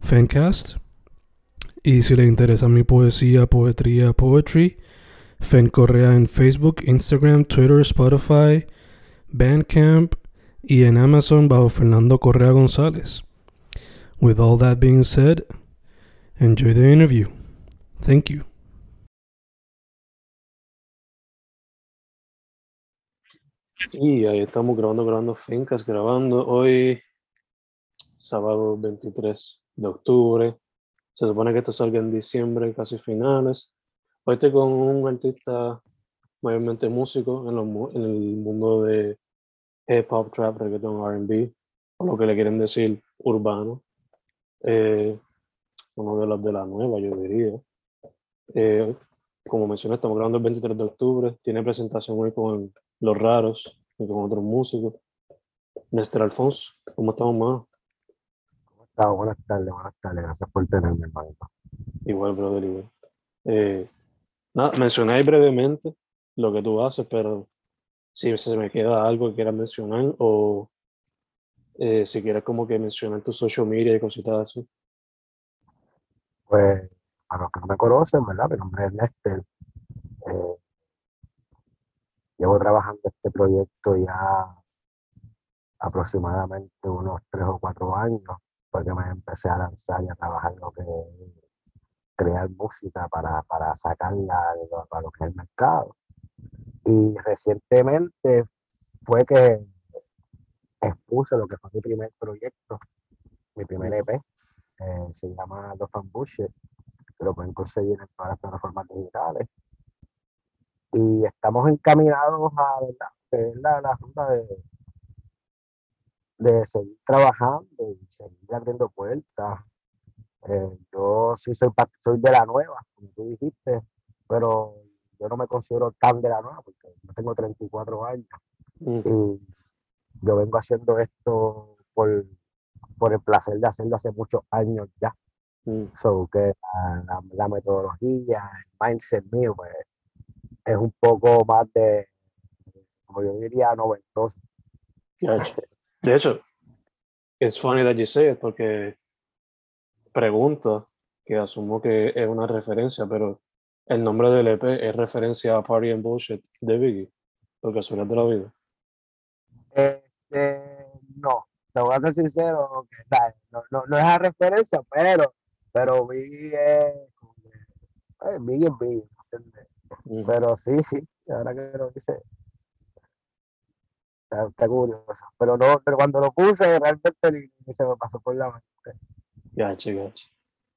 Fencast. Y si le interesa mi poesía, poetría, poetry, Fen Correa en Facebook, Instagram, Twitter, Spotify, Bandcamp y en Amazon bajo Fernando Correa González. With all that being said, enjoy the interview. Thank you. Y ahí estamos grabando, grabando fincas, grabando hoy, sábado 23 de octubre. Se supone que esto salga en diciembre, casi finales. Hoy estoy con un artista mayormente músico en, lo- en el mundo de hip hop, trap, reggaeton, RB, o lo que le quieren decir urbano. Eh, uno de los de la nueva, yo diría. Eh, como mencioné, estamos grabando el 23 de octubre. Tiene presentación hoy con Los Raros y con otros músicos. Néstor Alfonso, ¿cómo estamos, más? Buenas tardes, buenas tardes. Gracias por tenerme, hermanito. Igual, brother, igual. Eh, nada, mencioné ahí brevemente lo que tú haces, pero si se me queda algo que quieras mencionar o eh, si quieres como que mencionar tu social media y cositas así. Pues, para los que no me conocen, ¿verdad? Mi nombre es Néstor. Eh, llevo trabajando este proyecto ya aproximadamente unos tres o cuatro años, porque me empecé a lanzar y a trabajar lo que crear música para, para sacarla para lo que es el mercado. Y recientemente fue que expuse lo que fue mi primer proyecto, mi primer EP, eh, se llama Los Bullshit, que lo pueden conseguir en todas las plataformas digitales. Y estamos encaminados a ¿verdad? que la, la ruta de, de seguir trabajando y seguir abriendo puertas. Eh, yo sí soy, soy de la nueva, como tú dijiste, pero yo no me considero tan de la nueva porque yo tengo 34 años Mm, y yo vengo haciendo esto por, por el placer de hacerlo hace muchos años ya. mm, So que la, la- la metodología, el mindset mío, pues es un poco más de, como yo diría, noventoso. De hecho, it's funny that you say it porque pregunto, que asumo que es una referencia, pero el nombre del EP es referencia a Party and Bullshit de Biggie, por casualidad de la vida. Este, no, te voy a ser sincero, que, ¿sabes? no, no, no es a referencia, pero, pero eh, como que, eh, vi es vi, ¿entiendes? Pero sí, sí, ahora que lo dice, está, está curioso. Pero no, pero cuando lo puse, realmente se me pasó por la mente. Gotcha, gotcha.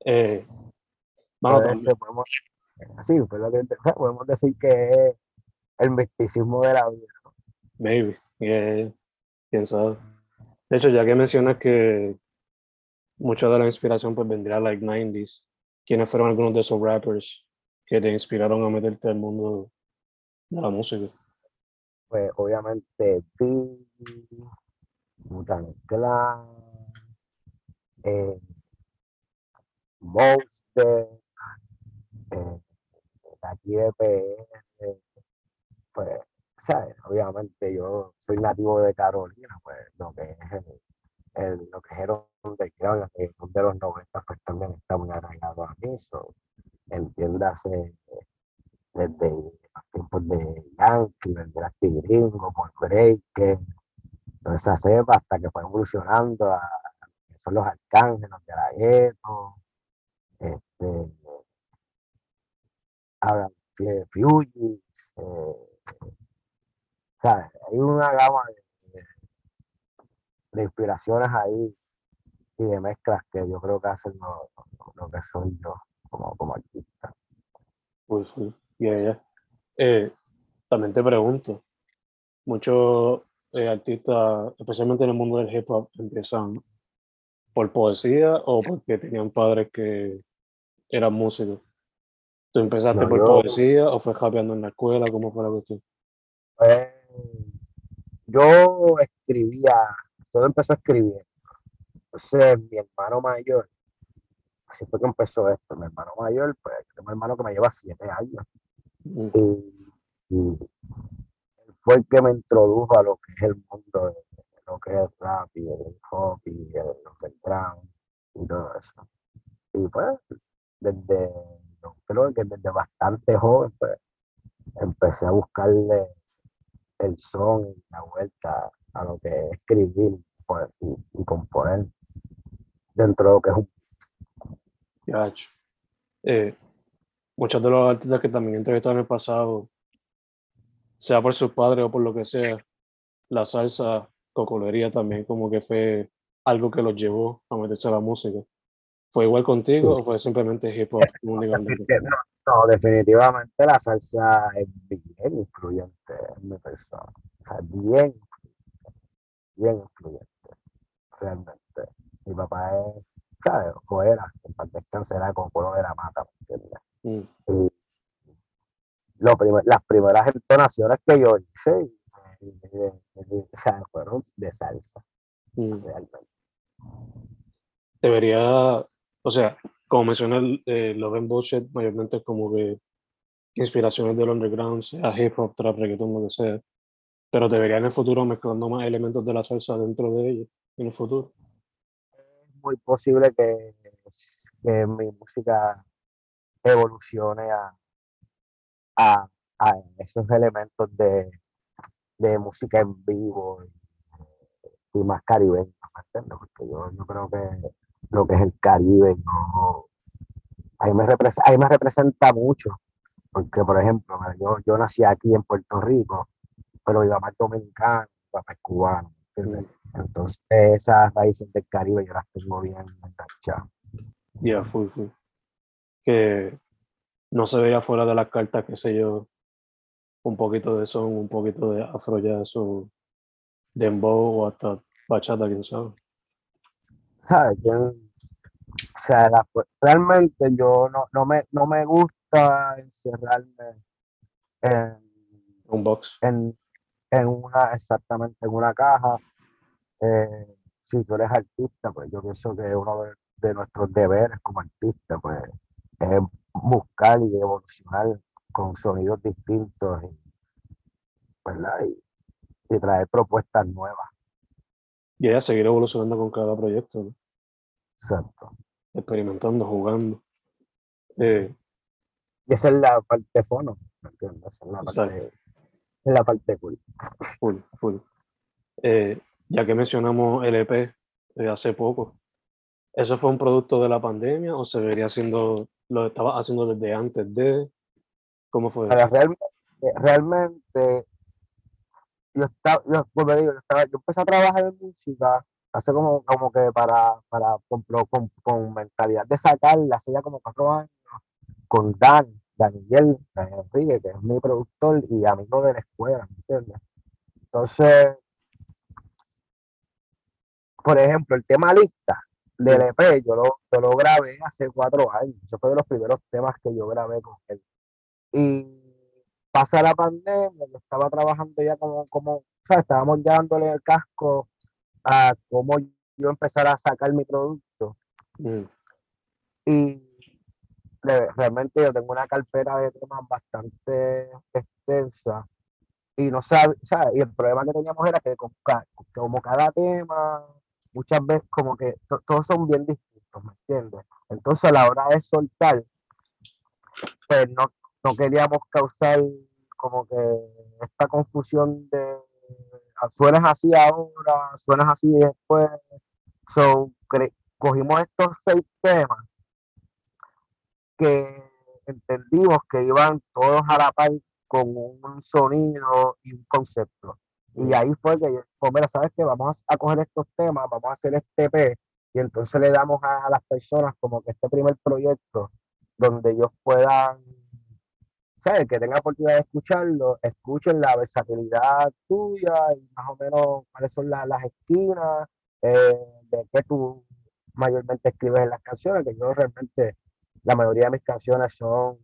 Eh, mano, Puede también- ser, podemos, así, pues lo que- podemos decir que es el misticismo de la vida. Maybe, yeah, quién sabe. De hecho, ya que mencionas que mucha de la inspiración pues vendría like 90s, ¿quiénes fueron algunos de esos rappers que te inspiraron a meterte al mundo de la música? Pues obviamente vi Wu-Tang Clan, eh, Monster, eh, aquí pues, ¿sabes? Obviamente yo soy nativo de Carolina, pues lo que es el, lo que es el underground, de los 90, pues también está muy arraigado a mí, so, entiéndase gringo, por breaker, toda esa cepa hasta que fue evolucionando a, que son los arcángeles, de la gueto, este, ahora eh, ¿sabes? Hay una gama de, inspiraciones ahí y de mezclas que yo creo que hacen lo, que soy yo como, como artista. Pues sí, eh, también te pregunto, muchos eh, artistas, especialmente en el mundo del hip hop, empiezan por poesía o porque tenían padres que eran músicos. ¿Tú empezaste No, por yo- poesía o fue japeando en la escuela? ¿Cómo fue la cuestión? Pues, yo escribía, todo empezó escribiendo. Entonces, mi hermano mayor, así fue que empezó esto. Mi hermano mayor, pues, tengo un hermano que me lleva siete años. Mm, Y, y él fue el que me introdujo a lo que es el mundo de, lo que es rap y el hip hop y el underground y todo eso. Y pues, desde, yo creo que desde bastante joven, pues, empecé a buscarle el son y la vuelta a lo que es escribir pues, y, componer dentro de lo que es un hecho. Eh, muchos de los artistas que también he entrevistado en el pasado, sea por sus padres o por lo que sea, la salsa, cocolería también como que fue algo que los llevó a meterse a la música. ¿Fue igual contigo o fue simplemente hip hop? No, no, definitivamente la salsa es bien influyente en mi persona. O sea, bien, bien influyente, realmente. Mi papá es, ¿sabes? O era, en paz descanse, era con de la Mata, ¿me entiendes? Mm, Y lo primer- las primeras entonaciones que yo hice y- y- y- fueron de salsa, mm. realmente. Debería, o sea, como mencioné, eh, Love and Bullshit mayormente es como que inspiraciones del underground, sea hip hop, trap, reggaeton, lo que sea. Pero debería en el futuro mezclando más elementos de la salsa dentro de ellos, en el futuro. Es muy posible que, que mi música evolucione a, a, a esos elementos de, de música en vivo y, y más caribeño. Porque yo, yo creo que lo que es el Caribe, yo, ahí, me representa, ahí me representa mucho. Porque, por ejemplo, yo, yo nací aquí en Puerto Rico, pero mi mamá es dominicana, mi papá es cubano, ¿me entiendes? Entonces, esas raíces del Caribe yo las tengo bien enganchadas. Ya, full, full. Que no se veía fuera de las cartas, qué sé yo, un poquito de son, un poquito de afro jazz o dembow o hasta bachata, quién sabe. ¿sabes? Yo, o sea, la- realmente yo no, no, me, no me gusta encerrarme en, Un box. en, en una, exactamente, en una caja. Eh, si tú eres artista, pues yo pienso que uno de, de nuestros deberes como artista, pues, es buscar y evolucionar con sonidos distintos, y, ¿verdad? Y, y traer propuestas nuevas, Y ella seguir evolucionando con cada proyecto, ¿no? exacto. experimentando, jugando. Eh, Y esa es la parte fono, ¿me entiendes? Esa es la parte, es la parte cool. full, full. Eh, ya que mencionamos el EP de hace poco, ¿eso fue un producto de la pandemia o se vería haciendo, lo estaba haciendo desde antes de? ¿Cómo fue? Pero realmente, realmente yo estaba, yo, como digo, yo, estaba, yo empecé a trabajar en música hace como, como que para, para con, con, con mentalidad de sacarla, hace ya como cuatro años, con Dan, Daniel, Daniel Enrique, que es mi productor y amigo de la escuela, ¿me entiendes? Entonces, por ejemplo, el tema lista del EP, yo lo, yo lo grabé hace cuatro años. Ese fue de los primeros temas que yo grabé con él. Y pasa la pandemia, yo estaba trabajando ya como, como, o sea, estábamos ya dándole el casco a cómo yo empezar a sacar mi producto. Mm, Y realmente yo tengo una carpeta de temas bastante extensa. Y no sabe, y el problema que teníamos era que ca- como cada tema, muchas veces como que to- todos son bien distintos, ¿me entiendes? Entonces a la hora de soltar, pues no, no queríamos causar como que esta confusión de ah, suenas así ahora, suenas así después. So, cogimos estos seis temas que entendimos que iban todos a la par con un sonido y un concepto. Y ahí fue que yo, pues mira, ¿sabes qué? Vamos a, coger estos temas, vamos a hacer este P y entonces le damos a, las personas como que este primer proyecto donde ellos puedan, ¿sabes? Que tengan oportunidad de escucharlo, escuchen la versatilidad tuya y más o menos cuáles son las esquinas, eh, de qué tú mayormente escribes en las canciones, que yo realmente, la mayoría de mis canciones son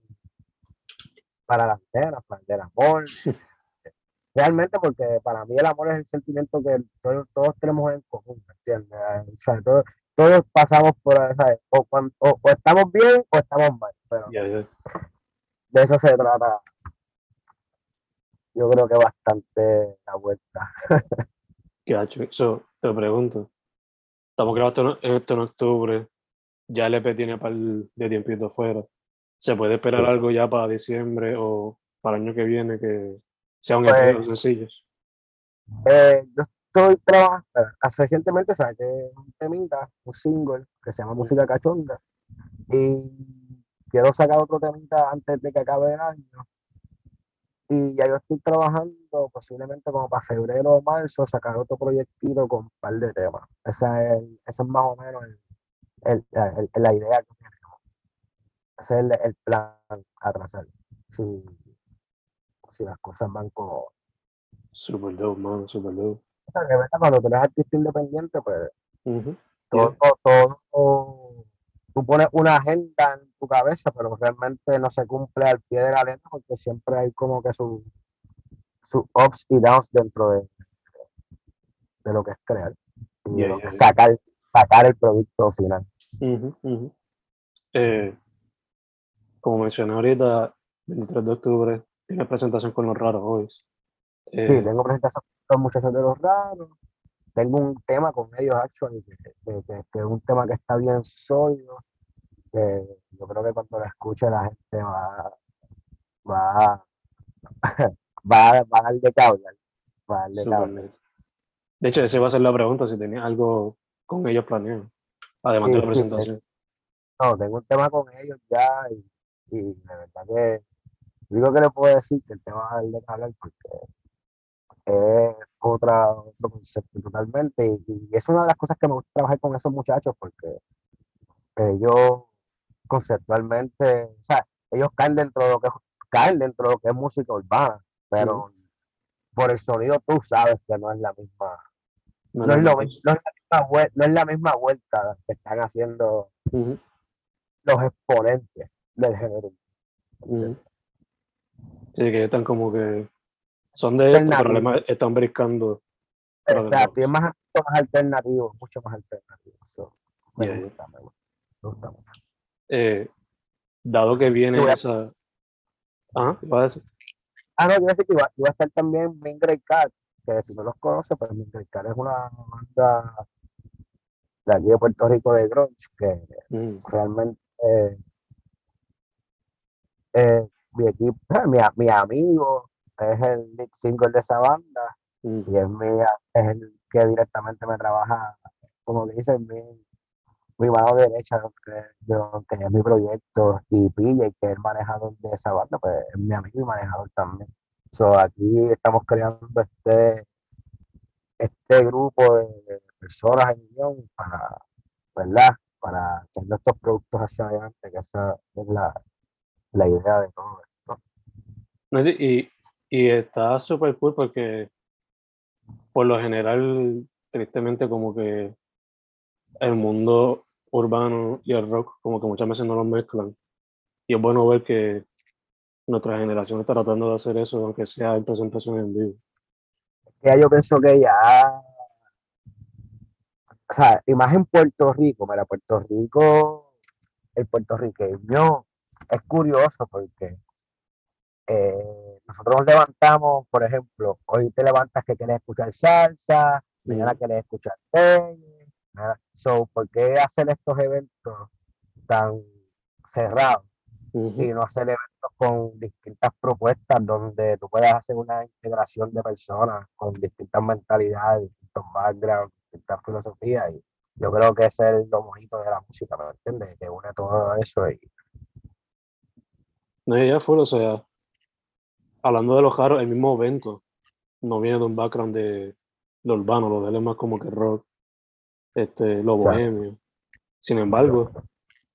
para las nenas, para el amor, realmente porque para mí el amor es el sentimiento que todos, tenemos en común, ¿entiendes? todos, pasamos por, ¿sabes? O, cuando, o, estamos bien o estamos mal, pero de eso se trata. Yo creo que bastante la vuelta. ¿Qué So, te pregunto, estamos grabando esto en octubre, ya el EP tiene para el de tiempito fuera. ¿Se puede esperar algo ya para diciembre o para el año que viene que sea un pues, sencillos. Eh, yo estoy trabajando, recientemente saqué un temita, un single que se llama Música Cachonda y quiero sacar otro temita antes de que acabe el año y ya yo estoy trabajando posiblemente como para febrero o marzo sacar otro proyectito con un par de temas. Esa es, esa es más o menos el, la idea que tenemos. Ese es el, plan a trazar. Sí si las cosas van como... Super dope, man, super dope. cuando tú eres artista independiente, pues todo, todo, tú pones una agenda en tu cabeza, pero realmente no se cumple al pie de la letra porque siempre hay como que sus su ups y downs dentro de, de lo que es crear. Y sacar, sacar el producto final. Eh, como mencioné ahorita, 23 de octubre, tiene presentación con los raros hoy. sí, eh, tengo presentación con muchachos de los raros. Tengo un tema con ellos, actually, que, que, es un tema que está bien sólido. Que yo creo que cuando lo escuche la gente va, va, va, va a dar de Va a de De hecho, esa va a ser la pregunta, si tenía algo con ellos planeado, además de la presentación. no, tengo un tema con ellos ya y, y de verdad que digo que le puedo decir que el tema del de hablar porque es otra, otro concepto totalmente y, es una de las cosas que me gusta trabajar con esos muchachos porque ellos conceptualmente, o sea, ellos caen dentro de lo que caen dentro de lo que es música urbana, pero por el sonido tú sabes que no es la misma no, es, lo, no, es, la misma no es la misma vuelta que están haciendo los exponentes del género. Sí, que están como que son de esto, pero están briscando. Exacto, y es más, más alternativo, mucho más alternativo. Eh, dado que viene esa. Ah, ¿va a decir? Ah, no, quiero decir que iba, a estar también Mingray Cat, que si no los conoce, pues Mingray Cat es una banda de aquí de Puerto Rico de grunge que mm. realmente eh, mi equipo, mi, amigo es el lead single de esa banda mm. y es, mi, es el que directamente me trabaja, como que dice, mi, mi mano derecha, que, es mi proyecto, y PJ, que es el manejador de esa banda, pues es mi amigo y manejador también. So, aquí estamos creando este, este grupo de personas en unión para, ¿verdad? Para tener estos productos hacia adelante, que esa es la, la idea de todo y, y está súper cool porque por lo general, tristemente, como que el mundo urbano y el rock, como que muchas veces no los mezclan. Y es bueno ver que nuestra generación está tratando de hacer eso, aunque sea en presentación en vivo. Ya yo pienso que ya, o sea, y más en Puerto Rico, mira, Puerto Rico, el puertorriqueño es curioso porque eh, nosotros nos levantamos, por ejemplo, hoy te levantas que quieres escuchar salsa, mañana quieres escuchar tenis, so, ¿por qué hacer estos eventos tan cerrados y no hacer eventos con distintas propuestas donde tú puedas hacer una integración de personas con distintas mentalidades, distintos backgrounds, distintas filosofías? Y yo creo que ese es lo bonito de la música, ¿me entiendes? Que une todo eso y No, ya fue, o sea, hablando de los raros, el mismo evento no viene de un background de lo urbano, lo de él es más como que rock, este, lo bohemio. Sin embargo,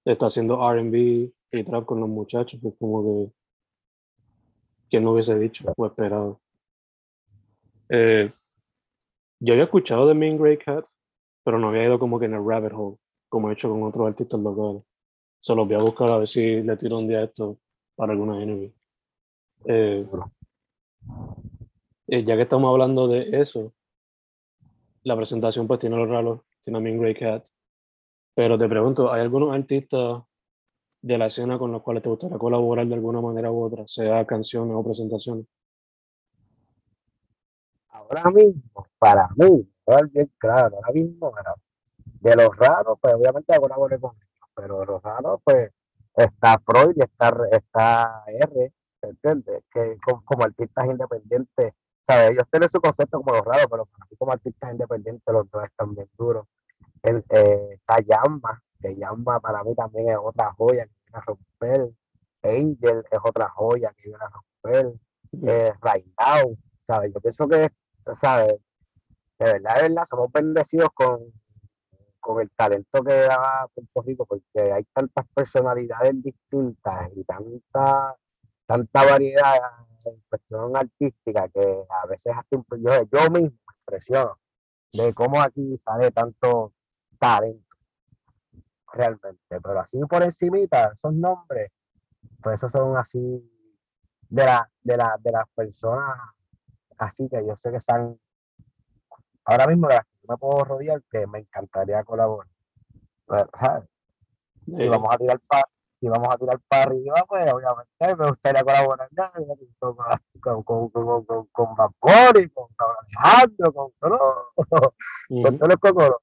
está haciendo RB y trap con los muchachos, que es como que quien no hubiese dicho o esperado. Eh, yo había escuchado de Mean Grey Cat, pero no había ido como que en el rabbit hole, como he hecho con otros artistas locales. Solo voy a buscar a ver si le tiro un día esto para alguna interview. Eh, eh, ya que estamos hablando de eso, la presentación pues tiene los raros, tiene a Mean Grey Cat. Pero te pregunto, ¿hay algunos artistas de la escena con los cuales te gustaría colaborar de alguna manera u otra, sea canciones o presentaciones? Ahora mismo, para mí, bien claro, ahora mismo, de los raros, pues obviamente colaboré con ellos, pero de los raros, pues está Freud y está, está R, ¿entiendes? Que como, como artistas independientes, ¿sabes? Ellos tienen su concepto como los raros, pero para mí como artistas independientes los dos están bien duros. El, eh, está Yamba, que Yamba para mí también es otra joya que viene a romper. Angel es otra joya que viene a romper. Eh, Right Now, ¿sabes? Yo pienso que, ¿sabes? De verdad, de verdad, somos bendecidos con, con el talento que da Puerto Rico, porque hay tantas personalidades distintas y tanta, tanta variedad en cuestión artística que a veces hasta yo, yo mismo me impresiono de cómo aquí sale tanto talento realmente, pero así por encimita, esos nombres, pues esos son así de, la, de, la, de las personas así que yo sé que están ahora mismo de las que me puedo rodear que me encantaría colaborar. Pero, ¿sabes? Si Eh, vamos a tirar para si vamos a tirar para arriba, pues obviamente me gustaría colaborar ya, con, con, con, con, con, con con Alejandro, con con todos los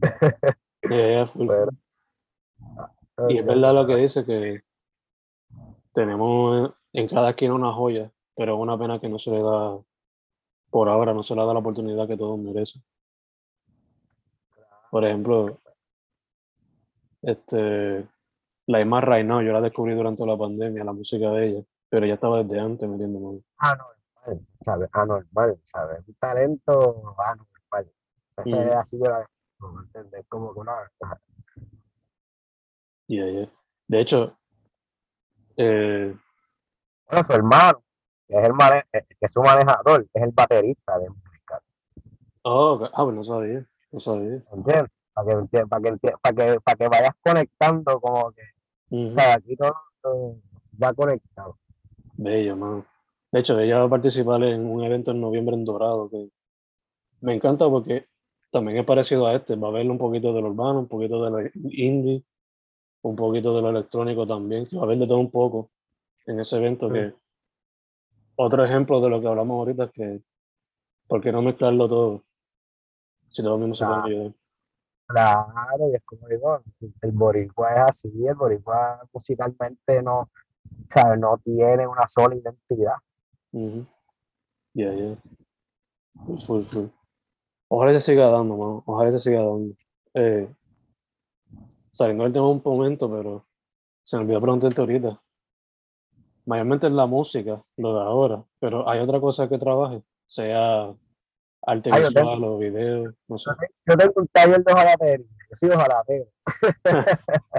Pero- full. Y es verdad lo que dice que tenemos en cada esquina una joya, pero es una pena que no se le da, por ahora, no se le da la oportunidad que todos merecen. Por ejemplo, este, la Emma Now, yo la descubrí durante la pandemia, la música de ella, pero ya estaba desde antes metiéndome. anormal, ¿sabes? Anormal, ¿sabes? Un talento anormal. Ese Ujú. es así de la ¿me entiendes? Como que una Y ella- De hecho, eh, Bueno, su hermano, que es el mane- eh, que es su manejador, es el baterista de música, oh, ah, pues no sabía, no sabía. ¿entiendes? Para que, para que, para que, para que vayas conectando como que, Ujú. o sea, aquí todo, todo va conectado. Bella, mano. De hecho, ella va a participar en un evento en noviembre en Dorado, que me encanta porque también es parecido a este. Va a haber un poquito de lo urbano, un poquito de lo indie, un poquito de lo electrónico también, que va a haber de todo un poco en ese evento. Mm. que Otro ejemplo de lo que hablamos ahorita es que, ¿por qué no mezclarlo todo? Si todos mismos se pueden Claro. ayudar. Claro, y es como digo, el boricua es así, el boricua musicalmente no. No tiene una sola identidad. Ya, ya. Full. Ojalá se siga dando, mano. Ojalá se siga dando. Eh, saliendo del tema un momento, pero se me olvidó preguntarte ahorita. Mayormente es la música, lo de ahora, pero hay otra cosa que trabaje, sea arte yo visual o video, no sé. Yo tengo un taller de hojalatería, yo soy hojalatero,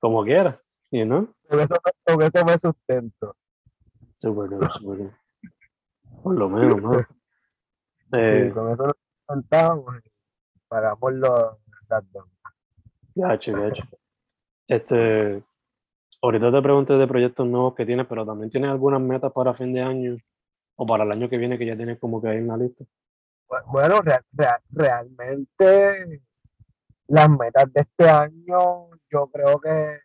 Como quiera, you know? con eso, me- con eso me sustento. Súper bien, súper bien. Por lo menos. Sí, Eh, con eso nos sustentamos y pagamos los, deudas. gacho, gacho. Este, ahorita te pregunté de proyectos nuevos que tienes, pero también tienes algunas metas para fin de año o para el año que viene que ya tienes como que en la lista. Bu- Bueno, real- real- realmente las metas de este año, yo creo que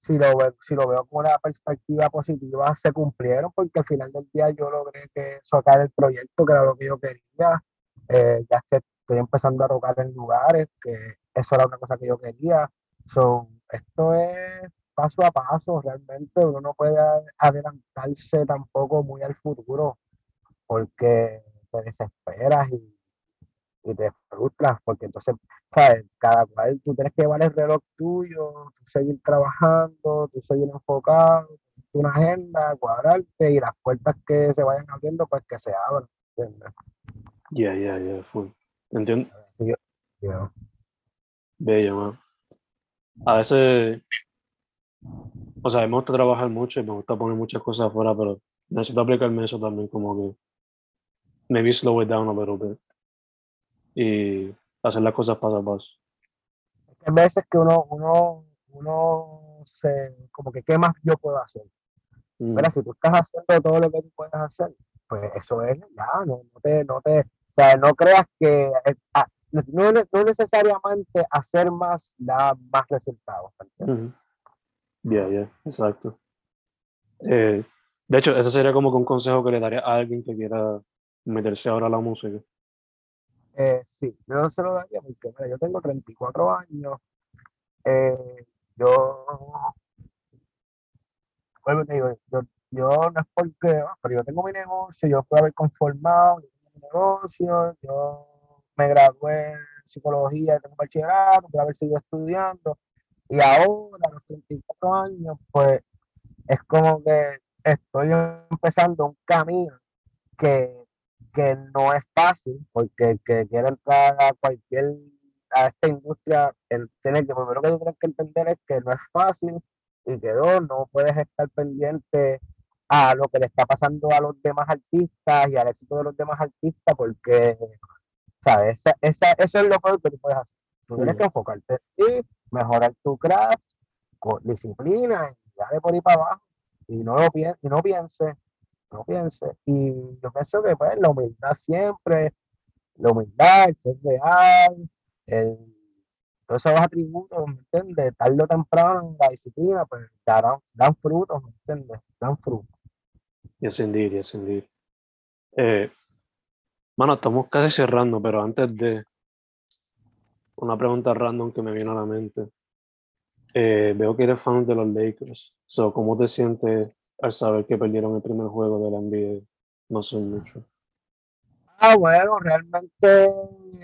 si lo, ve- si lo veo con una perspectiva positiva, se cumplieron, porque al final del día yo logré que sacar el proyecto, que era lo que yo quería. Eh, ya estoy empezando a tocar en lugares, que eso era una cosa que yo quería. So, esto es paso a paso, realmente uno no puede adelantarse tampoco muy al futuro, porque te desesperas y y te frustras porque entonces, ¿sabes? Cada cual, tú tienes que llevar el reloj tuyo, tú seguir trabajando, tú seguir enfocado, una agenda, cuadrarte y las puertas que se vayan abriendo, pues que se abran. ¿entiendes? Ya, ya, ya, full. Yo- Bello, man. A veces, o sea, me gusta trabajar mucho y me gusta poner muchas cosas afuera, pero necesito aplicarme eso también, como que maybe slow it down a little bit y hacer las cosas paso a paso. Hay veces que uno, uno, uno se, como que, ¿qué más yo puedo hacer? Mm, Mira, si tú estás haciendo todo lo que tú puedes hacer, pues eso es, ya, no, no te, no te, o sea, no creas que, eh, ah, no, no- necesariamente hacer más da más resultados. ¿me entiendes? ujú. Ya, ya, exacto. Eh, de hecho, eso sería como un consejo que le daría a alguien que quiera meterse ahora a la música. Eh, sí, yo se lo daría porque, mira, yo tengo 34 años, eh, yo, y te digo, yo, yo no es porque, ah, pero yo tengo mi negocio, yo puedo haber conformado, tengo mi negocio, yo me gradué en psicología, tengo un bachillerato, puedo haber seguido estudiando, y ahora, a los 34 años, pues, es como que estoy empezando un camino que, que no es fácil, porque el que quiere entrar a cualquier, a esta industria, él tiene que, primero que tú tienes que entender es que no es fácil y que dos, no puedes estar pendiente a lo que le está pasando a los demás artistas y al éxito de los demás artistas, porque, ¿sabes? Esa, esa, eso es lo peor que tú puedes hacer. Tú tienes que enfocarte en ti, mejorar tu craft, con disciplina, y darle por ahí para abajo, y no lo piense, y no piense, no piense. Y yo pienso que pues la humildad siempre, la humildad, el ser real, el, todos esos atributos, ¿me entiendes? Tarde o temprano, la disciplina, pues darán, dan frutos, ¿me entiendes? Dan frutos. Yes, indeed, yes, indeed. Eh, mano, estamos casi cerrando, pero antes de una pregunta random que me vino a la mente. Eh, veo que eres fan de los Lakers. So, ¿Cómo te sientes al saber que perdieron el primer juego de la NBA? No sé mucho. Ah, bueno, realmente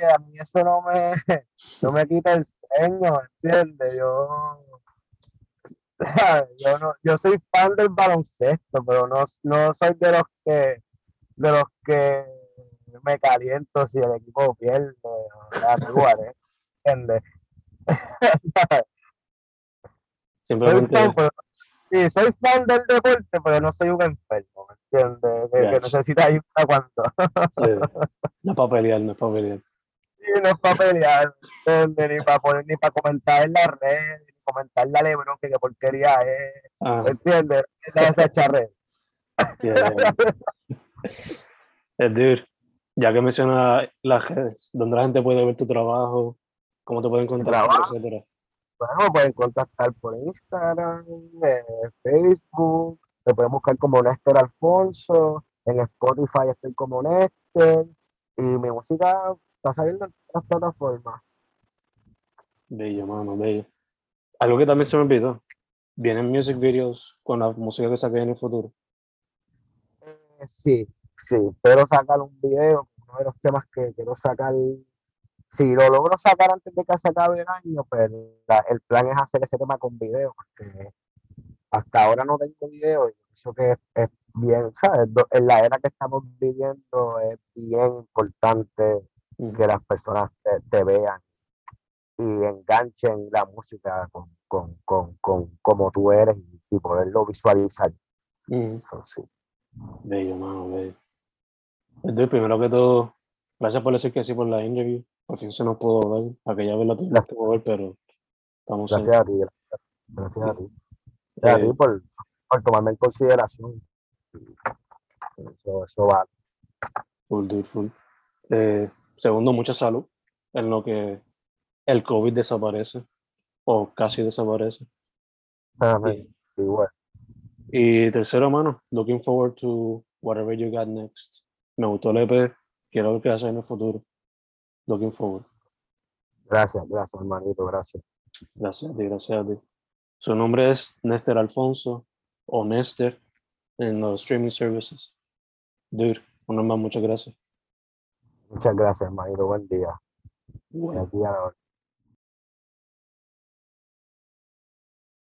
a mí eso no me, no me quita el sueño, ¿me entiendes? Yo, yo, no, yo soy fan del baloncesto, pero no, no soy de los que, de los que me caliento si el equipo pierde, o sea, me guarde, ¿entiendes? Soy Simplemente, fan, pero- sí, soy fan del deporte, pero no soy un enfermo, ¿me entiendes? Que, que necesita ayuda cuando. no es para pelear, no es para pelear. Sí, no es para pelear, ¿entiendes? ni para poner, ni para comentar en las redes, ni comentarle a Lebron que qué porquería es, Ah, ¿me entiendes? Esa charre. yeah. Eh, dude, ya que menciona las redes, ¿dónde la gente puede ver tu trabajo? ¿Cómo te pueden contactar, trabajo? etcétera? Bueno, me pueden contactar por Instagram, eh, Facebook, me pueden buscar como Néstor Alfonso, en Spotify estoy como Néstor, y mi música está saliendo en todas las plataformas. Bello, mano, bello. Algo que también se me olvidó. Vienen music videos con la música que saqué en el futuro. Eh, sí, sí, quiero sacar un video, uno de los temas que quiero sacar, si lo logro sacar antes de que se acabe el año, pues la- el plan es hacer ese tema con video, porque hasta ahora no tengo video y eso que es, es bien, ¿sabes? En la era que estamos viviendo es bien importante que las personas te, te vean y enganchen la música con, con, con, con como tú eres y, y poderlo visualizar. Ujú. So, sí. Bello, mano, bello. Entonces, primero que todo, gracias por decir que sí por la interview. Por fin se nos pudo ver. Aquella vez la tuvimos que mover, pero estamos Gracias a ti, gracias, gracias a ti. Gracias a ti por, por tomarme en consideración. Eso, eso va. Full, dude, full. Eh, segundo, mucha salud en lo que el COVID desaparece o casi desaparece. Y, Igual. y tercero, mano, looking forward to whatever you got next. Me gustó el EP, quiero ver qué hace en el futuro. Looking forward. Gracias, gracias, hermanito, gracias. Gracias a ti, gracias a ti. Su nombre es Néstor Alfonso o Néstor en los streaming services. Dude, una más, muchas gracias. Muchas gracias, hermanito. Buen día. Bueno. Aquí a la orden.